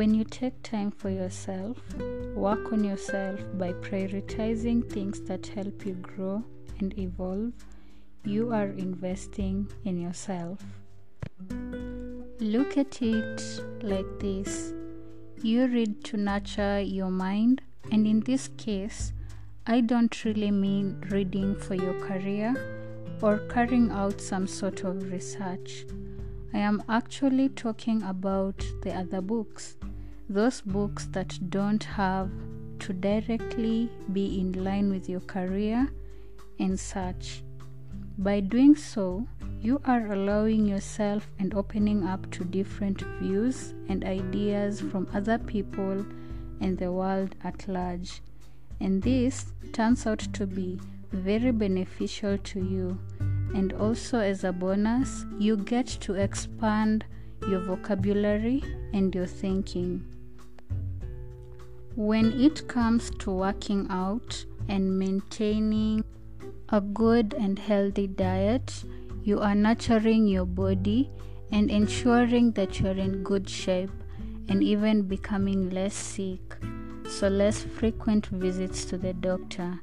When you take time for yourself, work on yourself by prioritizing things that help you grow and evolve, you are investing in yourself. Look at it like this you read to nurture your mind, and in this case, I don't really mean reading for your career or carrying out some sort of research. I am actually talking about the other books, those books that don't have to directly be in line with your career and such. By doing so, you are allowing yourself and opening up to different views and ideas from other people and the world at large. And this turns out to be very beneficial to you. And also, as a bonus, you get to expand your vocabulary and your thinking. When it comes to working out and maintaining a good and healthy diet, you are nurturing your body and ensuring that you're in good shape and even becoming less sick, so less frequent visits to the doctor.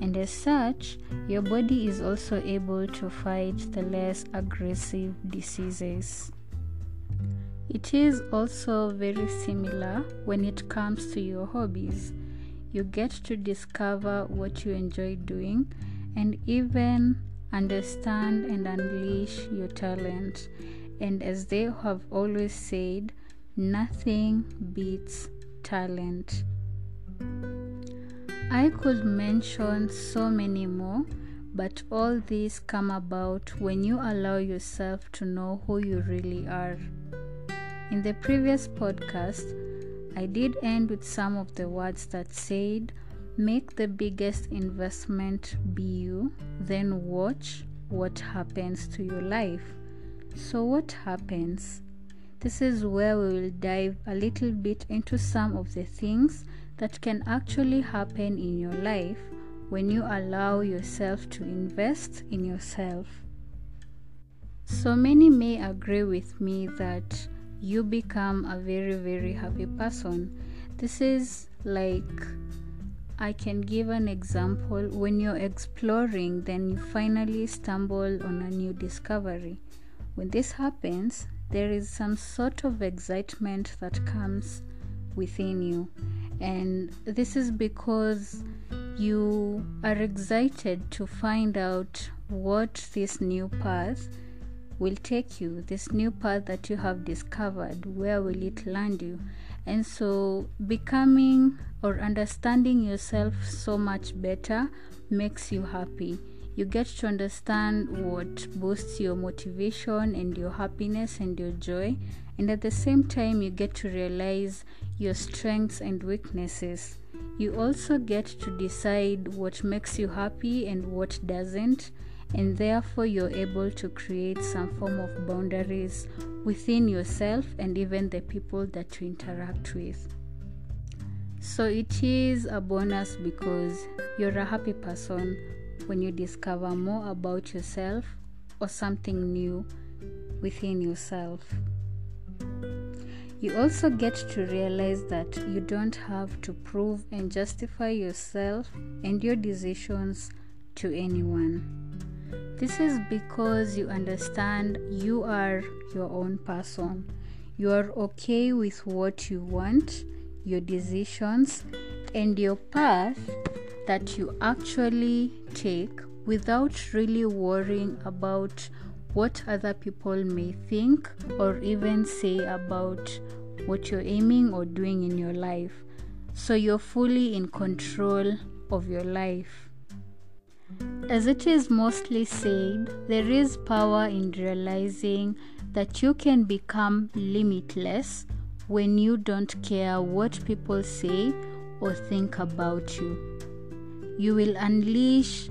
And as such, your body is also able to fight the less aggressive diseases. It is also very similar when it comes to your hobbies. You get to discover what you enjoy doing and even understand and unleash your talent. And as they have always said, nothing beats talent. I could mention so many more, but all these come about when you allow yourself to know who you really are. In the previous podcast, I did end with some of the words that said, Make the biggest investment be you, then watch what happens to your life. So, what happens? This is where we will dive a little bit into some of the things that can actually happen in your life when you allow yourself to invest in yourself. So many may agree with me that you become a very, very happy person. This is like I can give an example. When you're exploring, then you finally stumble on a new discovery. When this happens, there is some sort of excitement that comes within you. And this is because you are excited to find out what this new path will take you, this new path that you have discovered, where will it land you? And so, becoming or understanding yourself so much better makes you happy. You get to understand what boosts your motivation and your happiness and your joy, and at the same time, you get to realize your strengths and weaknesses. You also get to decide what makes you happy and what doesn't, and therefore, you're able to create some form of boundaries within yourself and even the people that you interact with. So it is a bonus because you're a happy person when you discover more about yourself or something new within yourself. You also get to realize that you don't have to prove and justify yourself and your decisions to anyone. This is because you understand you are your own person. You are okay with what you want your decisions, and your path that you actually take without really worrying about what other people may think or even say about what you're aiming or doing in your life. So you're fully in control of your life. As it is mostly said, there is power in realizing that you can become limitless when you don't care what people say or think about you. You will unleash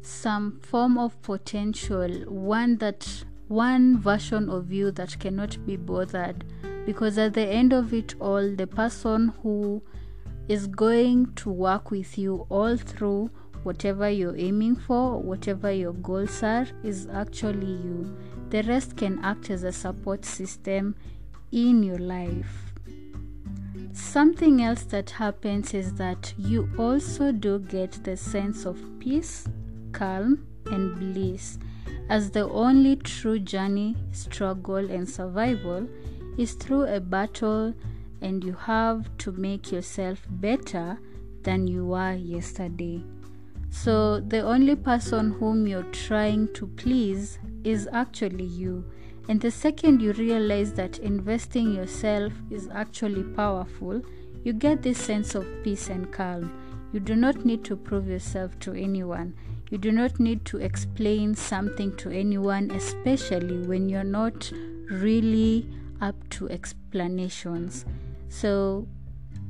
some form of potential, one that one version of you that cannot be bothered because at the end of it all the person who is going to work with you all through whatever you're aiming for, whatever your goals are, is actually you. The rest can act as a support system in your life. something else that happens is that you also do get the sense of peace, calm, and bliss, as the only true journey, struggle, and survival is through a battle, and you have to make yourself better than you were yesterday. So, the only person whom you're trying to please is actually you. And the second you realize that investing yourself is actually powerful, you get this sense of peace and calm. You do not need to prove yourself to anyone. You do not need to explain something to anyone, especially when you're not really up to explanations. So,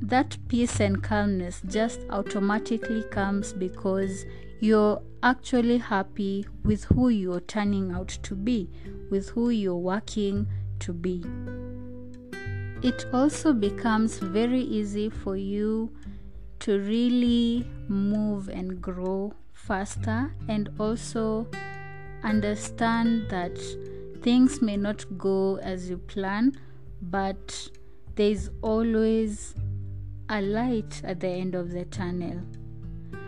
that peace and calmness just automatically comes because you're actually happy with who you're turning out to be, with who you're working to be. It also becomes very easy for you to really move and grow faster and also understand that things may not go as you plan, but there's always a light at the end of the tunnel.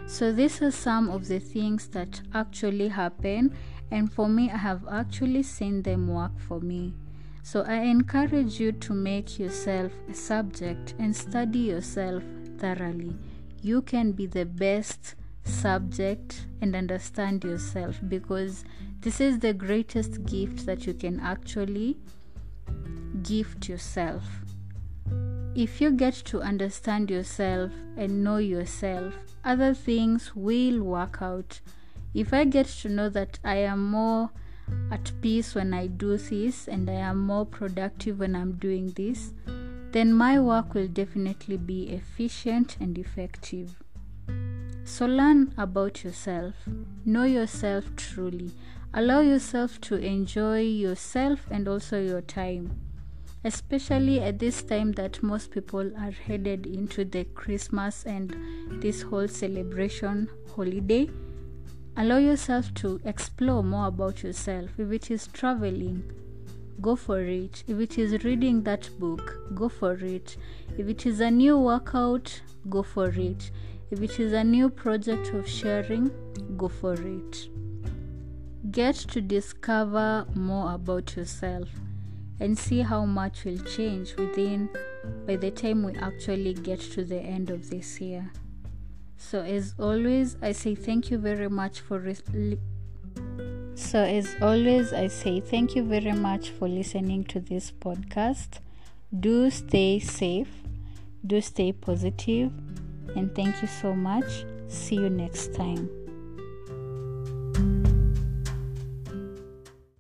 So, these are some of the things that actually happen, and for me, I have actually seen them work for me. So, I encourage you to make yourself a subject and study yourself thoroughly. You can be the best subject and understand yourself because this is the greatest gift that you can actually gift yourself if you get to understand yourself and know yourself, other things will work out. If I get to know that I am more at peace when I do this and I am more productive when I'm doing this, then my work will definitely be efficient and effective. So learn about yourself, know yourself truly, allow yourself to enjoy yourself and also your time especially at this time that most people are headed into the Christmas and this whole celebration holiday. Allow yourself to explore more about yourself. If it is traveling, go for it. If it is reading that book, go for it. If it is a new workout, go for it. If it is a new project of sharing, go for it. Get to discover more about yourself and see how much will change within by the time we actually get to the end of this year. So, as always, I say thank you very much for. Re- so, as always, I say thank you very much for listening to this podcast. Do stay safe, do stay positive, and thank you so much. See you next time.